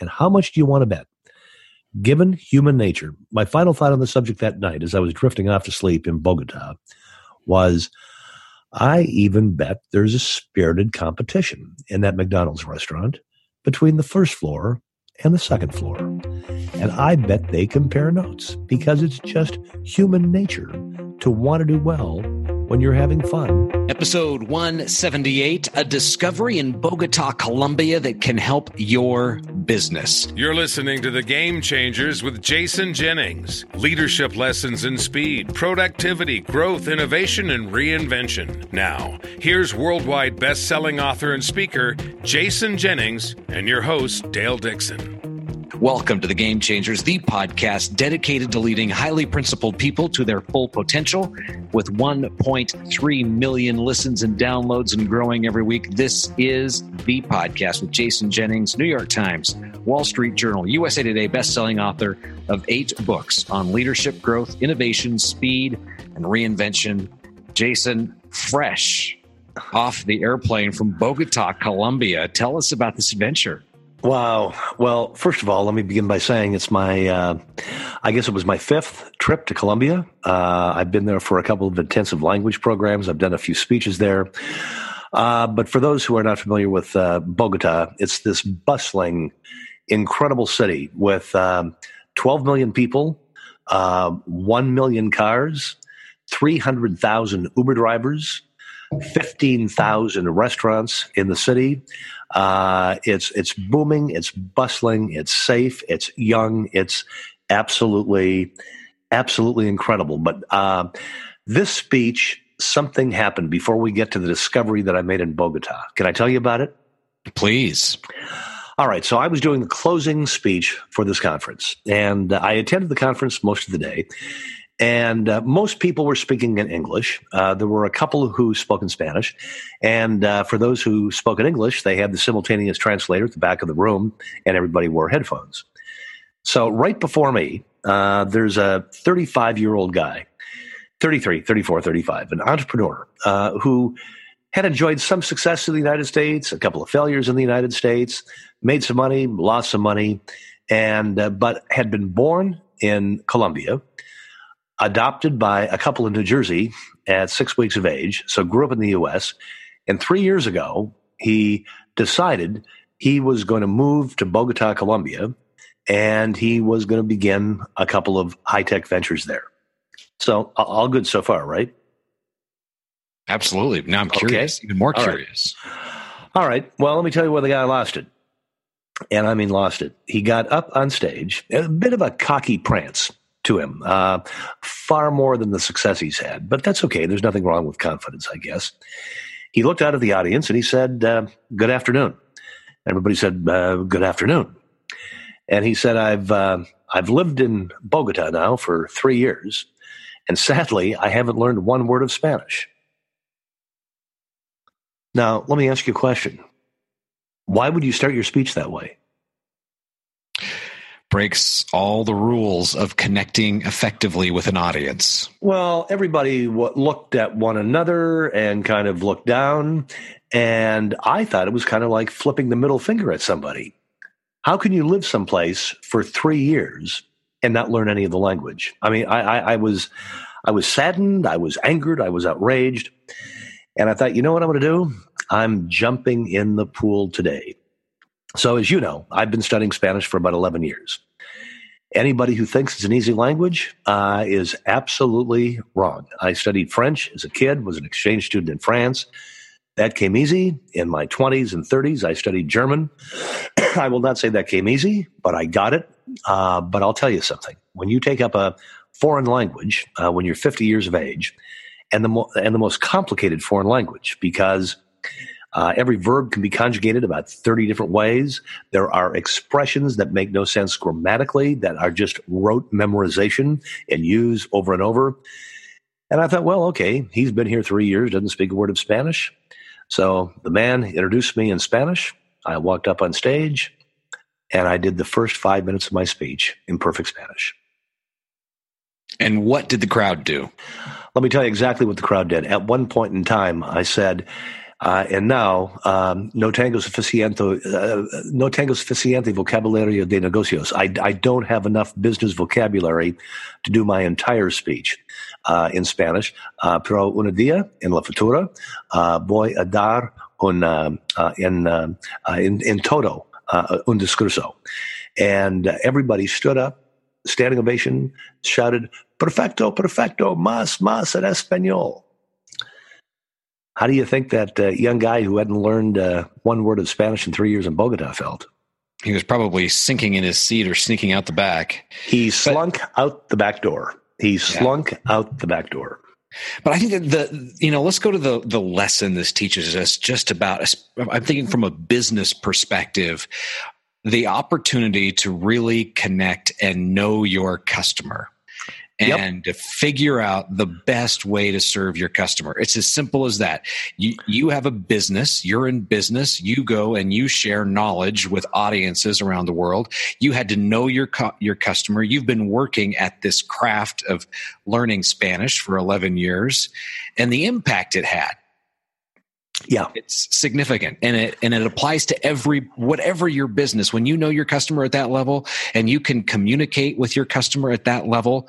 And how much do you want to bet? Given human nature, my final thought on the subject that night as I was drifting off to sleep in Bogota was I even bet there's a spirited competition in that McDonald's restaurant between the first floor and the second floor. And I bet they compare notes because it's just human nature to want to do well when you're having fun. Episode 178 A discovery in Bogota, Colombia that can help your business. You're listening to The Game Changers with Jason Jennings. Leadership lessons in speed, productivity, growth, innovation, and reinvention. Now, here's worldwide best selling author and speaker Jason Jennings and your host, Dale Dixon. Welcome to the Game Changers, the podcast dedicated to leading highly principled people to their full potential. With 1.3 million listens and downloads and growing every week, this is the podcast with Jason Jennings, New York Times, Wall Street Journal, USA Today best-selling author of eight books on leadership, growth, innovation, speed, and reinvention. Jason, fresh off the airplane from Bogota, Colombia. Tell us about this adventure. Wow. Well, first of all, let me begin by saying it's my, uh, I guess it was my fifth trip to Colombia. Uh, I've been there for a couple of intensive language programs. I've done a few speeches there. Uh, but for those who are not familiar with uh, Bogota, it's this bustling, incredible city with um, 12 million people, uh, 1 million cars, 300,000 Uber drivers, 15,000 restaurants in the city. Uh, it's it's booming, it's bustling, it's safe, it's young, it's absolutely absolutely incredible. But uh, this speech, something happened before we get to the discovery that I made in Bogota. Can I tell you about it? Please. All right, so I was doing the closing speech for this conference, and I attended the conference most of the day. And uh, most people were speaking in English. Uh, there were a couple who spoke in Spanish. And uh, for those who spoke in English, they had the simultaneous translator at the back of the room, and everybody wore headphones. So, right before me, uh, there's a 35 year old guy, 33, 34, 35, an entrepreneur uh, who had enjoyed some success in the United States, a couple of failures in the United States, made some money, lost some money, and uh, but had been born in Colombia adopted by a couple in New Jersey at six weeks of age, so grew up in the US. And three years ago, he decided he was going to move to Bogota, Colombia, and he was going to begin a couple of high tech ventures there. So, all good so far, right? Absolutely. Now I'm curious, okay. even more curious. All right. All right. Well, let me tell you where the guy lost it. And I mean, lost it. He got up on stage, a bit of a cocky prance to him, uh, far more than the success he's had. But that's okay. There's nothing wrong with confidence, I guess. He looked out at the audience and he said, uh, Good afternoon. Everybody said, uh, Good afternoon. And he said, I've, uh, I've lived in Bogota now for three years, and sadly, I haven't learned one word of Spanish. Now, let me ask you a question. Why would you start your speech that way? Breaks all the rules of connecting effectively with an audience. Well, everybody looked at one another and kind of looked down. And I thought it was kind of like flipping the middle finger at somebody. How can you live someplace for three years and not learn any of the language? I mean, I, I, I was, I was saddened, I was angered, I was outraged, and I thought, you know what I'm going to do? I'm jumping in the pool today. So, as you know, I've been studying Spanish for about 11 years. Anybody who thinks it's an easy language uh, is absolutely wrong. I studied French as a kid, was an exchange student in France. That came easy. In my 20s and 30s, I studied German. I will not say that came easy, but I got it. Uh, but I'll tell you something. When you take up a foreign language uh, when you're 50 years of age, and the, mo- and the most complicated foreign language, because uh, every verb can be conjugated about 30 different ways. There are expressions that make no sense grammatically that are just rote memorization and use over and over. And I thought, well, okay, he's been here three years, doesn't speak a word of Spanish. So the man introduced me in Spanish. I walked up on stage and I did the first five minutes of my speech in perfect Spanish. And what did the crowd do? Let me tell you exactly what the crowd did. At one point in time, I said, Uh, and now, um, no tango suficiente, uh, no tango suficiente vocabulario de negocios. I, I don't have enough business vocabulary to do my entire speech uh, in Spanish. Uh, pero un día en la futura uh, voy a dar un, uh, in, in, in todo un discurso. And everybody stood up, standing ovation, shouted, Perfecto, perfecto, más, más en español. How do you think that uh, young guy who hadn't learned uh, one word of Spanish in three years in Bogota felt? He was probably sinking in his seat or sneaking out the back. He slunk but, out the back door. He slunk yeah. out the back door. But I think that the you know let's go to the the lesson this teaches us just about. I'm thinking from a business perspective, the opportunity to really connect and know your customer and yep. to figure out the best way to serve your customer. It's as simple as that. You, you have a business, you're in business, you go and you share knowledge with audiences around the world. You had to know your, your customer. You've been working at this craft of learning Spanish for 11 years and the impact it had. Yeah. It's significant and it and it applies to every whatever your business. When you know your customer at that level and you can communicate with your customer at that level,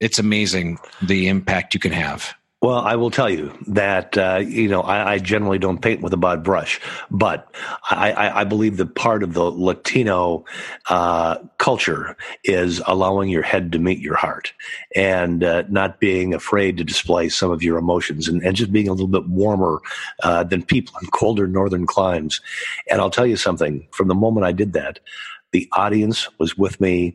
it's amazing the impact you can have. Well, I will tell you that uh, you know I, I, generally don't paint with a broad brush, but I, I, I believe that part of the Latino uh, culture is allowing your head to meet your heart and uh, not being afraid to display some of your emotions and, and just being a little bit warmer uh, than people in colder northern climes. And I'll tell you something: from the moment I did that, the audience was with me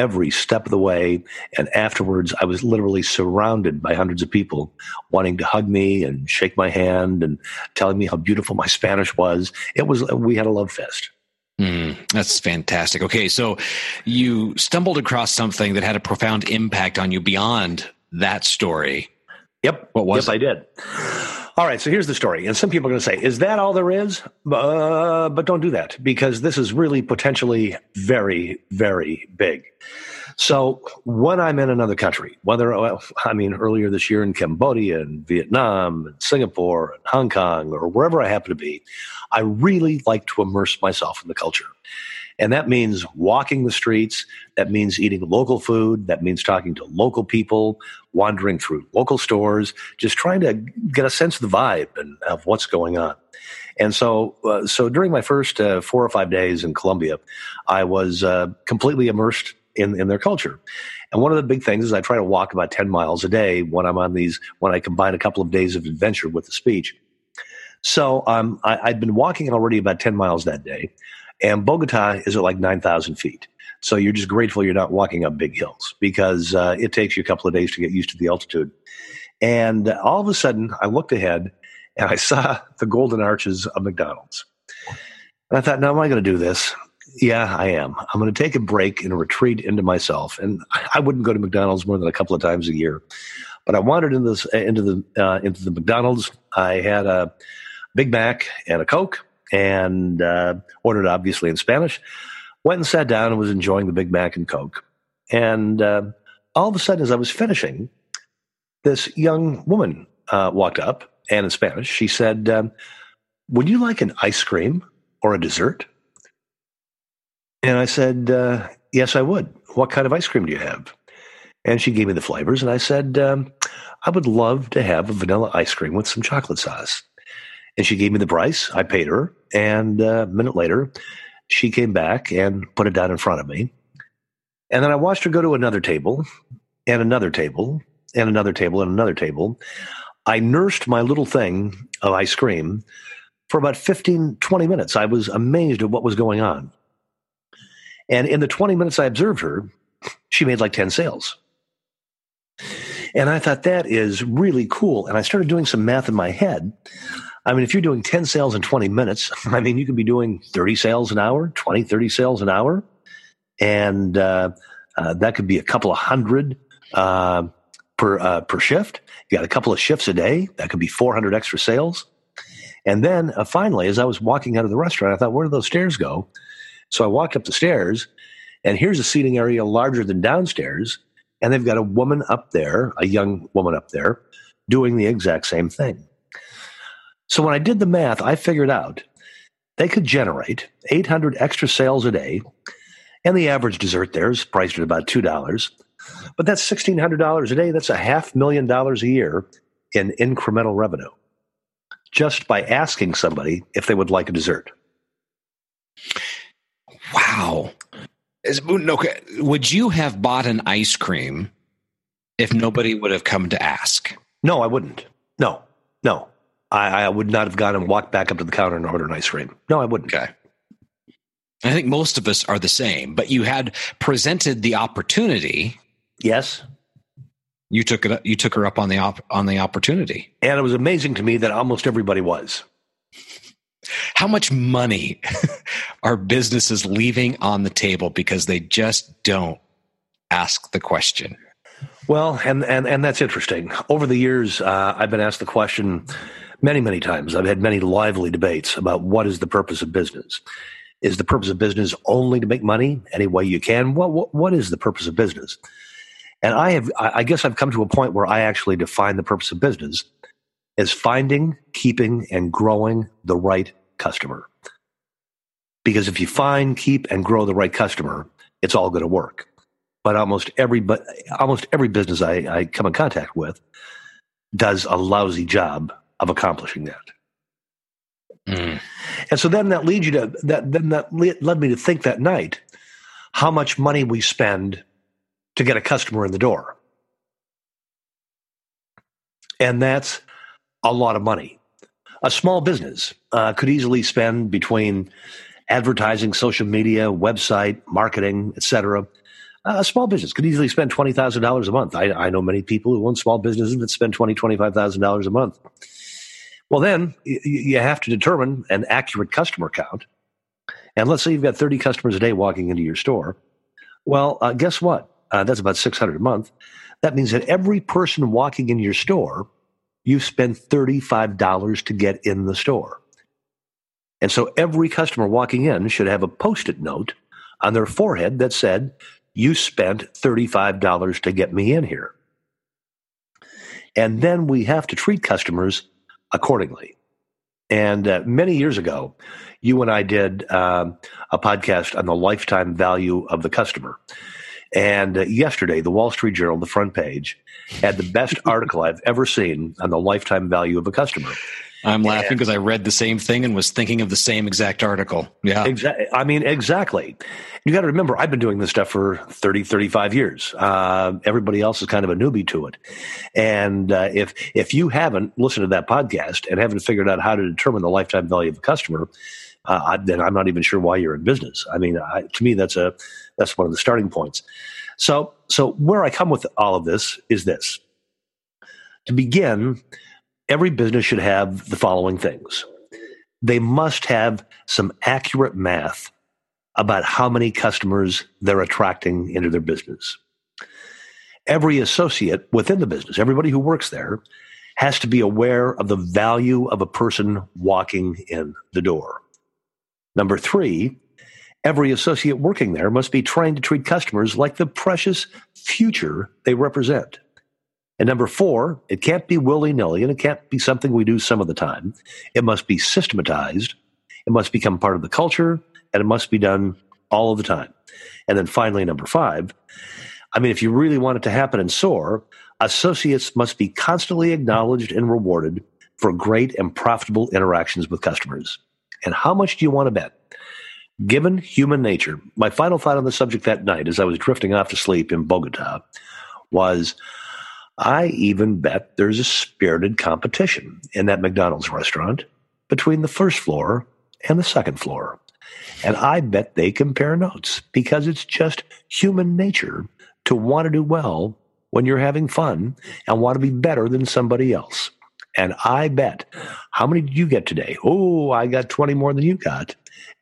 every step of the way. And afterwards, I was literally surrounded by hundreds of people wanting to hug me and shake my hand and telling me how beautiful my Spanish was. It was, we had a love fest. Mm, that's fantastic. Okay, so you stumbled across something that had a profound impact on you beyond that story. Yep. What was? Yep, it? I did. All right, so here's the story. And some people are going to say, is that all there is? Uh, but don't do that because this is really potentially very, very big. So when I'm in another country, whether, I mean, earlier this year in Cambodia and Vietnam and Singapore and Hong Kong or wherever I happen to be, I really like to immerse myself in the culture. And that means walking the streets. That means eating local food. That means talking to local people, wandering through local stores, just trying to get a sense of the vibe and of what's going on. And so, uh, so during my first uh, four or five days in Colombia, I was uh, completely immersed in, in their culture. And one of the big things is I try to walk about 10 miles a day when I'm on these, when I combine a couple of days of adventure with the speech. So um, I, I'd been walking already about 10 miles that day. And Bogota is at like 9,000 feet. So you're just grateful you're not walking up big hills because uh, it takes you a couple of days to get used to the altitude. And all of a sudden, I looked ahead and I saw the golden arches of McDonald's. And I thought, now am I going to do this? Yeah, I am. I'm going to take a break and retreat into myself. And I wouldn't go to McDonald's more than a couple of times a year. But I wandered into, this, into the uh, into the McDonald's. I had a Big Mac and a Coke and uh, ordered obviously in Spanish. Went and sat down and was enjoying the Big Mac and Coke. And uh, all of a sudden, as I was finishing, this young woman uh, walked up and in Spanish, she said, um, Would you like an ice cream or a dessert? And I said, uh, Yes, I would. What kind of ice cream do you have? And she gave me the flavors. And I said, um, I would love to have a vanilla ice cream with some chocolate sauce. And she gave me the price. I paid her. And uh, a minute later, she came back and put it down in front of me. And then I watched her go to another table and another table and another table and another table. I nursed my little thing of ice cream for about 15, 20 minutes. I was amazed at what was going on. And in the 20 minutes I observed her, she made like 10 sales. And I thought that is really cool. And I started doing some math in my head. I mean, if you're doing 10 sales in 20 minutes, I mean, you could be doing 30 sales an hour, 20, 30 sales an hour. And uh, uh, that could be a couple of hundred uh, per, uh, per shift. You got a couple of shifts a day. That could be 400 extra sales. And then uh, finally, as I was walking out of the restaurant, I thought, where do those stairs go? So I walked up the stairs, and here's a seating area larger than downstairs. And they've got a woman up there, a young woman up there, doing the exact same thing. So when I did the math, I figured out they could generate 800 extra sales a day, and the average dessert there is priced at about $2. But that's $1,600 a day. That's a half million dollars a year in incremental revenue just by asking somebody if they would like a dessert. Wow. Is, okay, would you have bought an ice cream if nobody would have come to ask? No, I wouldn't. No, no. I, I would not have gone and walked back up to the counter and ordered an ice cream. No, I wouldn't. Okay. I think most of us are the same, but you had presented the opportunity. Yes. You took it. You took her up on the op, on the opportunity, and it was amazing to me that almost everybody was. How much money are businesses leaving on the table because they just don't ask the question? Well, and and and that's interesting. Over the years, uh, I've been asked the question many, many times. I've had many lively debates about what is the purpose of business. Is the purpose of business only to make money any way you can? What what, what is the purpose of business? And I have, I guess I've come to a point where I actually define the purpose of business as finding, keeping, and growing the right customer. Because if you find, keep, and grow the right customer, it's all going to work. But almost every, but almost every business I, I come in contact with does a lousy job of accomplishing that. Mm. And so then that leads you to that. Then that led me to think that night how much money we spend to get a customer in the door. And that's a lot of money. A small business uh, could easily spend between advertising, social media, website, marketing, etc. Uh, a small business could easily spend twenty thousand dollars a month. I, I, know many people who own small businesses that spend twenty, twenty-five thousand dollars a month. Well, then you have to determine an accurate customer count. And let's say you've got thirty customers a day walking into your store. Well, uh, guess what? uh, that's about 600 a month. That means that every person walking in your store, you spend $35 to get in the store. And so every customer walking in should have a post it note on their forehead that said, You spent $35 to get me in here. And then we have to treat customers accordingly. And uh, many years ago, you and I did um, a podcast on the lifetime value of the customer. And uh, yesterday, the Wall Street Journal, the front page, had the best article I've ever seen on the lifetime value of a customer. I'm laughing because I read the same thing and was thinking of the same exact article. Yeah. Exactly. I mean, exactly. You got to remember, I've been doing this stuff for 30, 35 years. Uh, everybody else is kind of a newbie to it. And uh, if, if you haven't listened to that podcast and haven't figured out how to determine the lifetime value of a customer, uh, then I'm not even sure why you're in business. I mean, I, to me, that's a that's one of the starting points. So, so where I come with all of this is this: to begin, every business should have the following things. They must have some accurate math about how many customers they're attracting into their business. Every associate within the business, everybody who works there, has to be aware of the value of a person walking in the door. Number three, every associate working there must be trained to treat customers like the precious future they represent. And number four, it can't be willy nilly and it can't be something we do some of the time. It must be systematized. It must become part of the culture and it must be done all of the time. And then finally, number five, I mean, if you really want it to happen in SOAR, associates must be constantly acknowledged and rewarded for great and profitable interactions with customers. And how much do you want to bet? Given human nature, my final thought on the subject that night as I was drifting off to sleep in Bogota was I even bet there's a spirited competition in that McDonald's restaurant between the first floor and the second floor. And I bet they compare notes because it's just human nature to want to do well when you're having fun and want to be better than somebody else. And I bet, how many did you get today? Oh, I got 20 more than you got,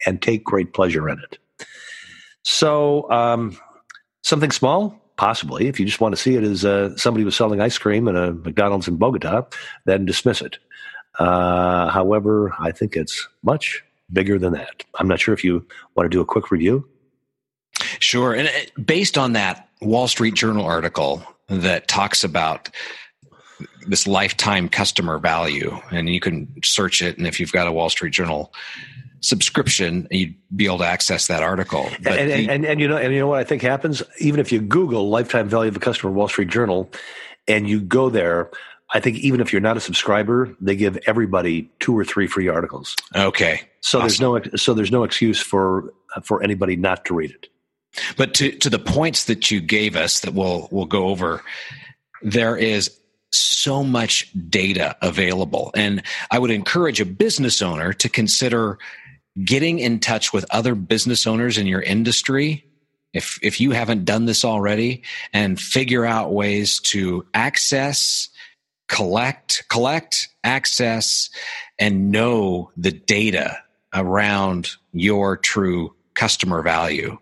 and take great pleasure in it. So, um, something small, possibly. If you just want to see it as uh, somebody was selling ice cream at a McDonald's in Bogota, then dismiss it. Uh, however, I think it's much bigger than that. I'm not sure if you want to do a quick review. Sure. And uh, based on that Wall Street Journal article that talks about this lifetime customer value, and you can search it. And if you've got a Wall Street Journal subscription, you'd be able to access that article. But and, the, and, and, you know, and you know what I think happens? Even if you Google lifetime value of a customer Wall Street Journal, and you go there, I think even if you're not a subscriber, they give everybody two or three free articles. Okay. So awesome. there's no so there's no excuse for for anybody not to read it. But to to the points that you gave us that we'll we'll go over, there is so much data available, and I would encourage a business owner to consider getting in touch with other business owners in your industry if if you haven't done this already and figure out ways to access collect collect access and know the data around your true customer value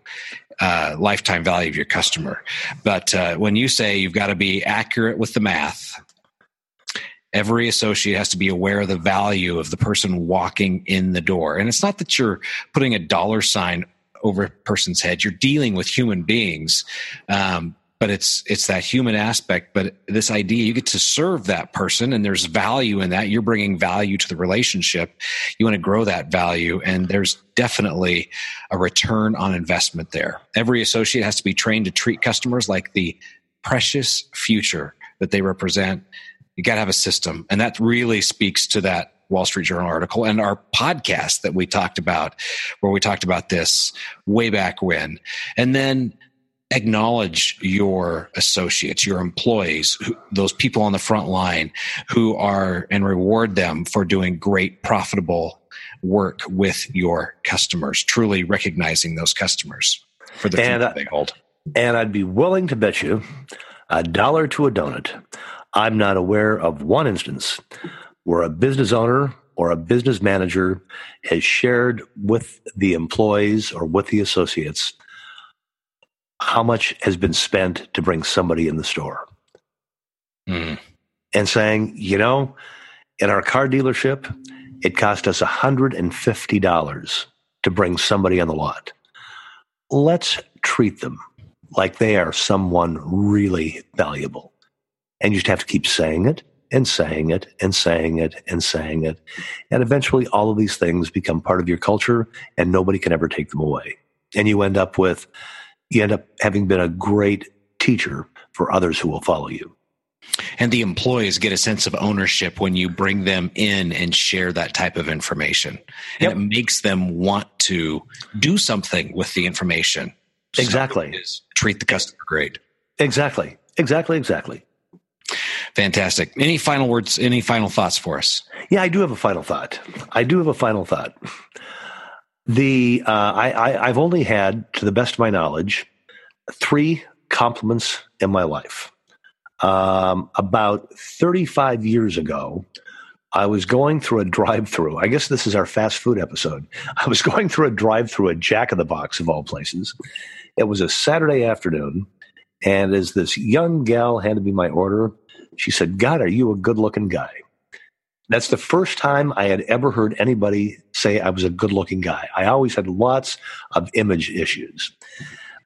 uh, lifetime value of your customer. But uh, when you say you've got to be accurate with the math every associate has to be aware of the value of the person walking in the door. And it's not that you're putting a dollar sign over a person's head. You're dealing with human beings. Um, but it's it's that human aspect but this idea you get to serve that person and there's value in that you're bringing value to the relationship you want to grow that value and there's definitely a return on investment there every associate has to be trained to treat customers like the precious future that they represent you got to have a system. And that really speaks to that Wall Street Journal article and our podcast that we talked about, where we talked about this way back when. And then acknowledge your associates, your employees, who, those people on the front line who are, and reward them for doing great, profitable work with your customers, truly recognizing those customers for the and, they hold. And I'd be willing to bet you a dollar to a donut I'm not aware of one instance where a business owner or a business manager has shared with the employees or with the associates how much has been spent to bring somebody in the store. Mm. And saying, you know, in our car dealership, it cost us $150 to bring somebody on the lot. Let's treat them like they are someone really valuable. And you just have to keep saying it and saying it and saying it and saying it. And eventually all of these things become part of your culture and nobody can ever take them away. And you end up with, you end up having been a great teacher for others who will follow you. And the employees get a sense of ownership when you bring them in and share that type of information. And yep. it makes them want to do something with the information. Exactly. treat the customer great. Exactly. Exactly. Exactly. Fantastic. Any final words, any final thoughts for us? Yeah, I do have a final thought. I do have a final thought. The uh, I, I have only had, to the best of my knowledge, three compliments in my life. Um, about 35 years ago, I was going through a drive-through. I guess this is our fast food episode. I was going through a drive-through at Jack in the Box of all places. It was a Saturday afternoon, and as this young gal handed me my order, she said, God, are you a good looking guy? That's the first time I had ever heard anybody say I was a good looking guy. I always had lots of image issues.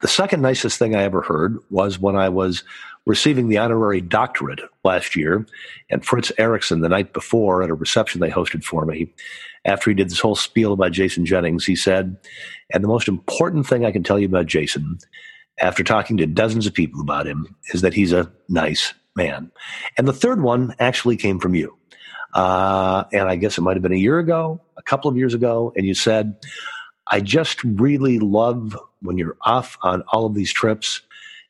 The second nicest thing I ever heard was when I was receiving the honorary doctorate last year, and Fritz Erickson, the night before at a reception they hosted for me, after he did this whole spiel about Jason Jennings, he said, And the most important thing I can tell you about Jason, after talking to dozens of people about him, is that he's a nice man. And the third one actually came from you. Uh, and I guess it might have been a year ago, a couple of years ago. And you said, I just really love when you're off on all of these trips.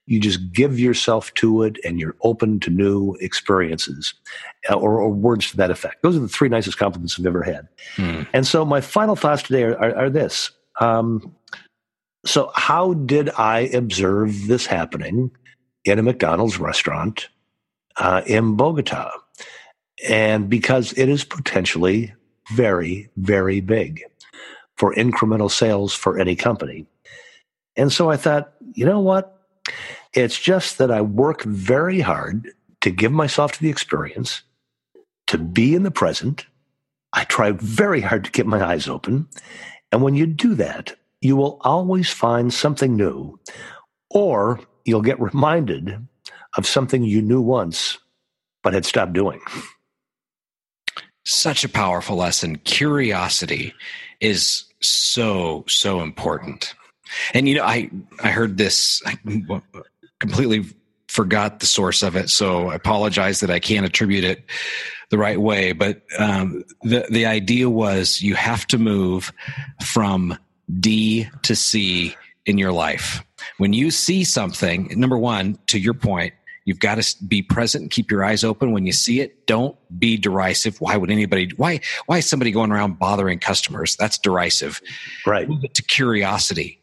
You just give yourself to it and you're open to new experiences uh, or, or words to that effect. Those are the three nicest compliments I've ever had. Hmm. And so my final thoughts today are, are, are this. Um, so, how did I observe this happening in a McDonald's restaurant uh, in Bogota. And because it is potentially very, very big for incremental sales for any company. And so I thought, you know what? It's just that I work very hard to give myself to the experience, to be in the present. I try very hard to keep my eyes open. And when you do that, you will always find something new, or you'll get reminded of something you knew once but had stopped doing. Such a powerful lesson. Curiosity is so, so important. And, you know, I, I heard this, I completely forgot the source of it. So I apologize that I can't attribute it the right way. But um, the, the idea was you have to move from D to C in your life. When you see something, number one, to your point, You've got to be present and keep your eyes open when you see it. Don't be derisive. Why would anybody? Why? Why is somebody going around bothering customers? That's derisive. Right. Move it to curiosity.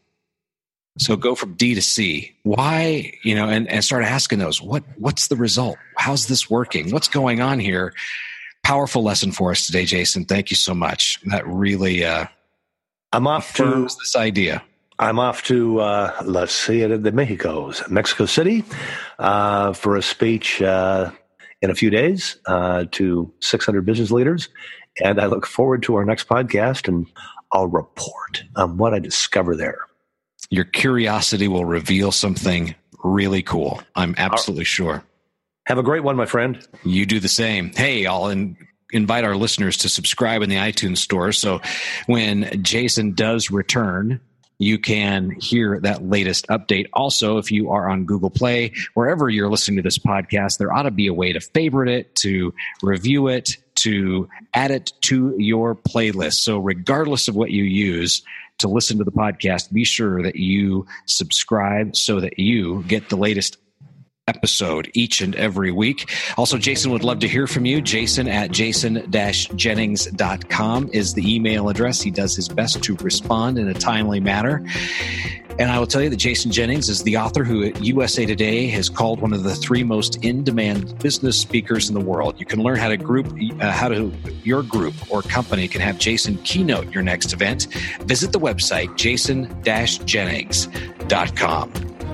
So go from D to C. Why? You know, and, and start asking those. What? What's the result? How's this working? What's going on here? Powerful lesson for us today, Jason. Thank you so much. That really. Uh, I'm off to this idea. I'm off to uh, La Ciudad de Mexico's, Mexico City, uh, for a speech uh, in a few days uh, to 600 business leaders. And I look forward to our next podcast and I'll report on what I discover there. Your curiosity will reveal something really cool. I'm absolutely sure. Have a great one, my friend. You do the same. Hey, I'll in, invite our listeners to subscribe in the iTunes store. So when Jason does return, you can hear that latest update. Also, if you are on Google Play, wherever you're listening to this podcast, there ought to be a way to favorite it, to review it, to add it to your playlist. So, regardless of what you use, to listen to the podcast, be sure that you subscribe so that you get the latest episode each and every week. Also, Jason would love to hear from you. Jason at jason-jennings.com is the email address. He does his best to respond in a timely manner. And I will tell you that Jason Jennings is the author who at USA Today has called one of the three most in-demand business speakers in the world. You can learn how to group, uh, how to your group or company can have Jason keynote your next event. Visit the website jason-jennings.com.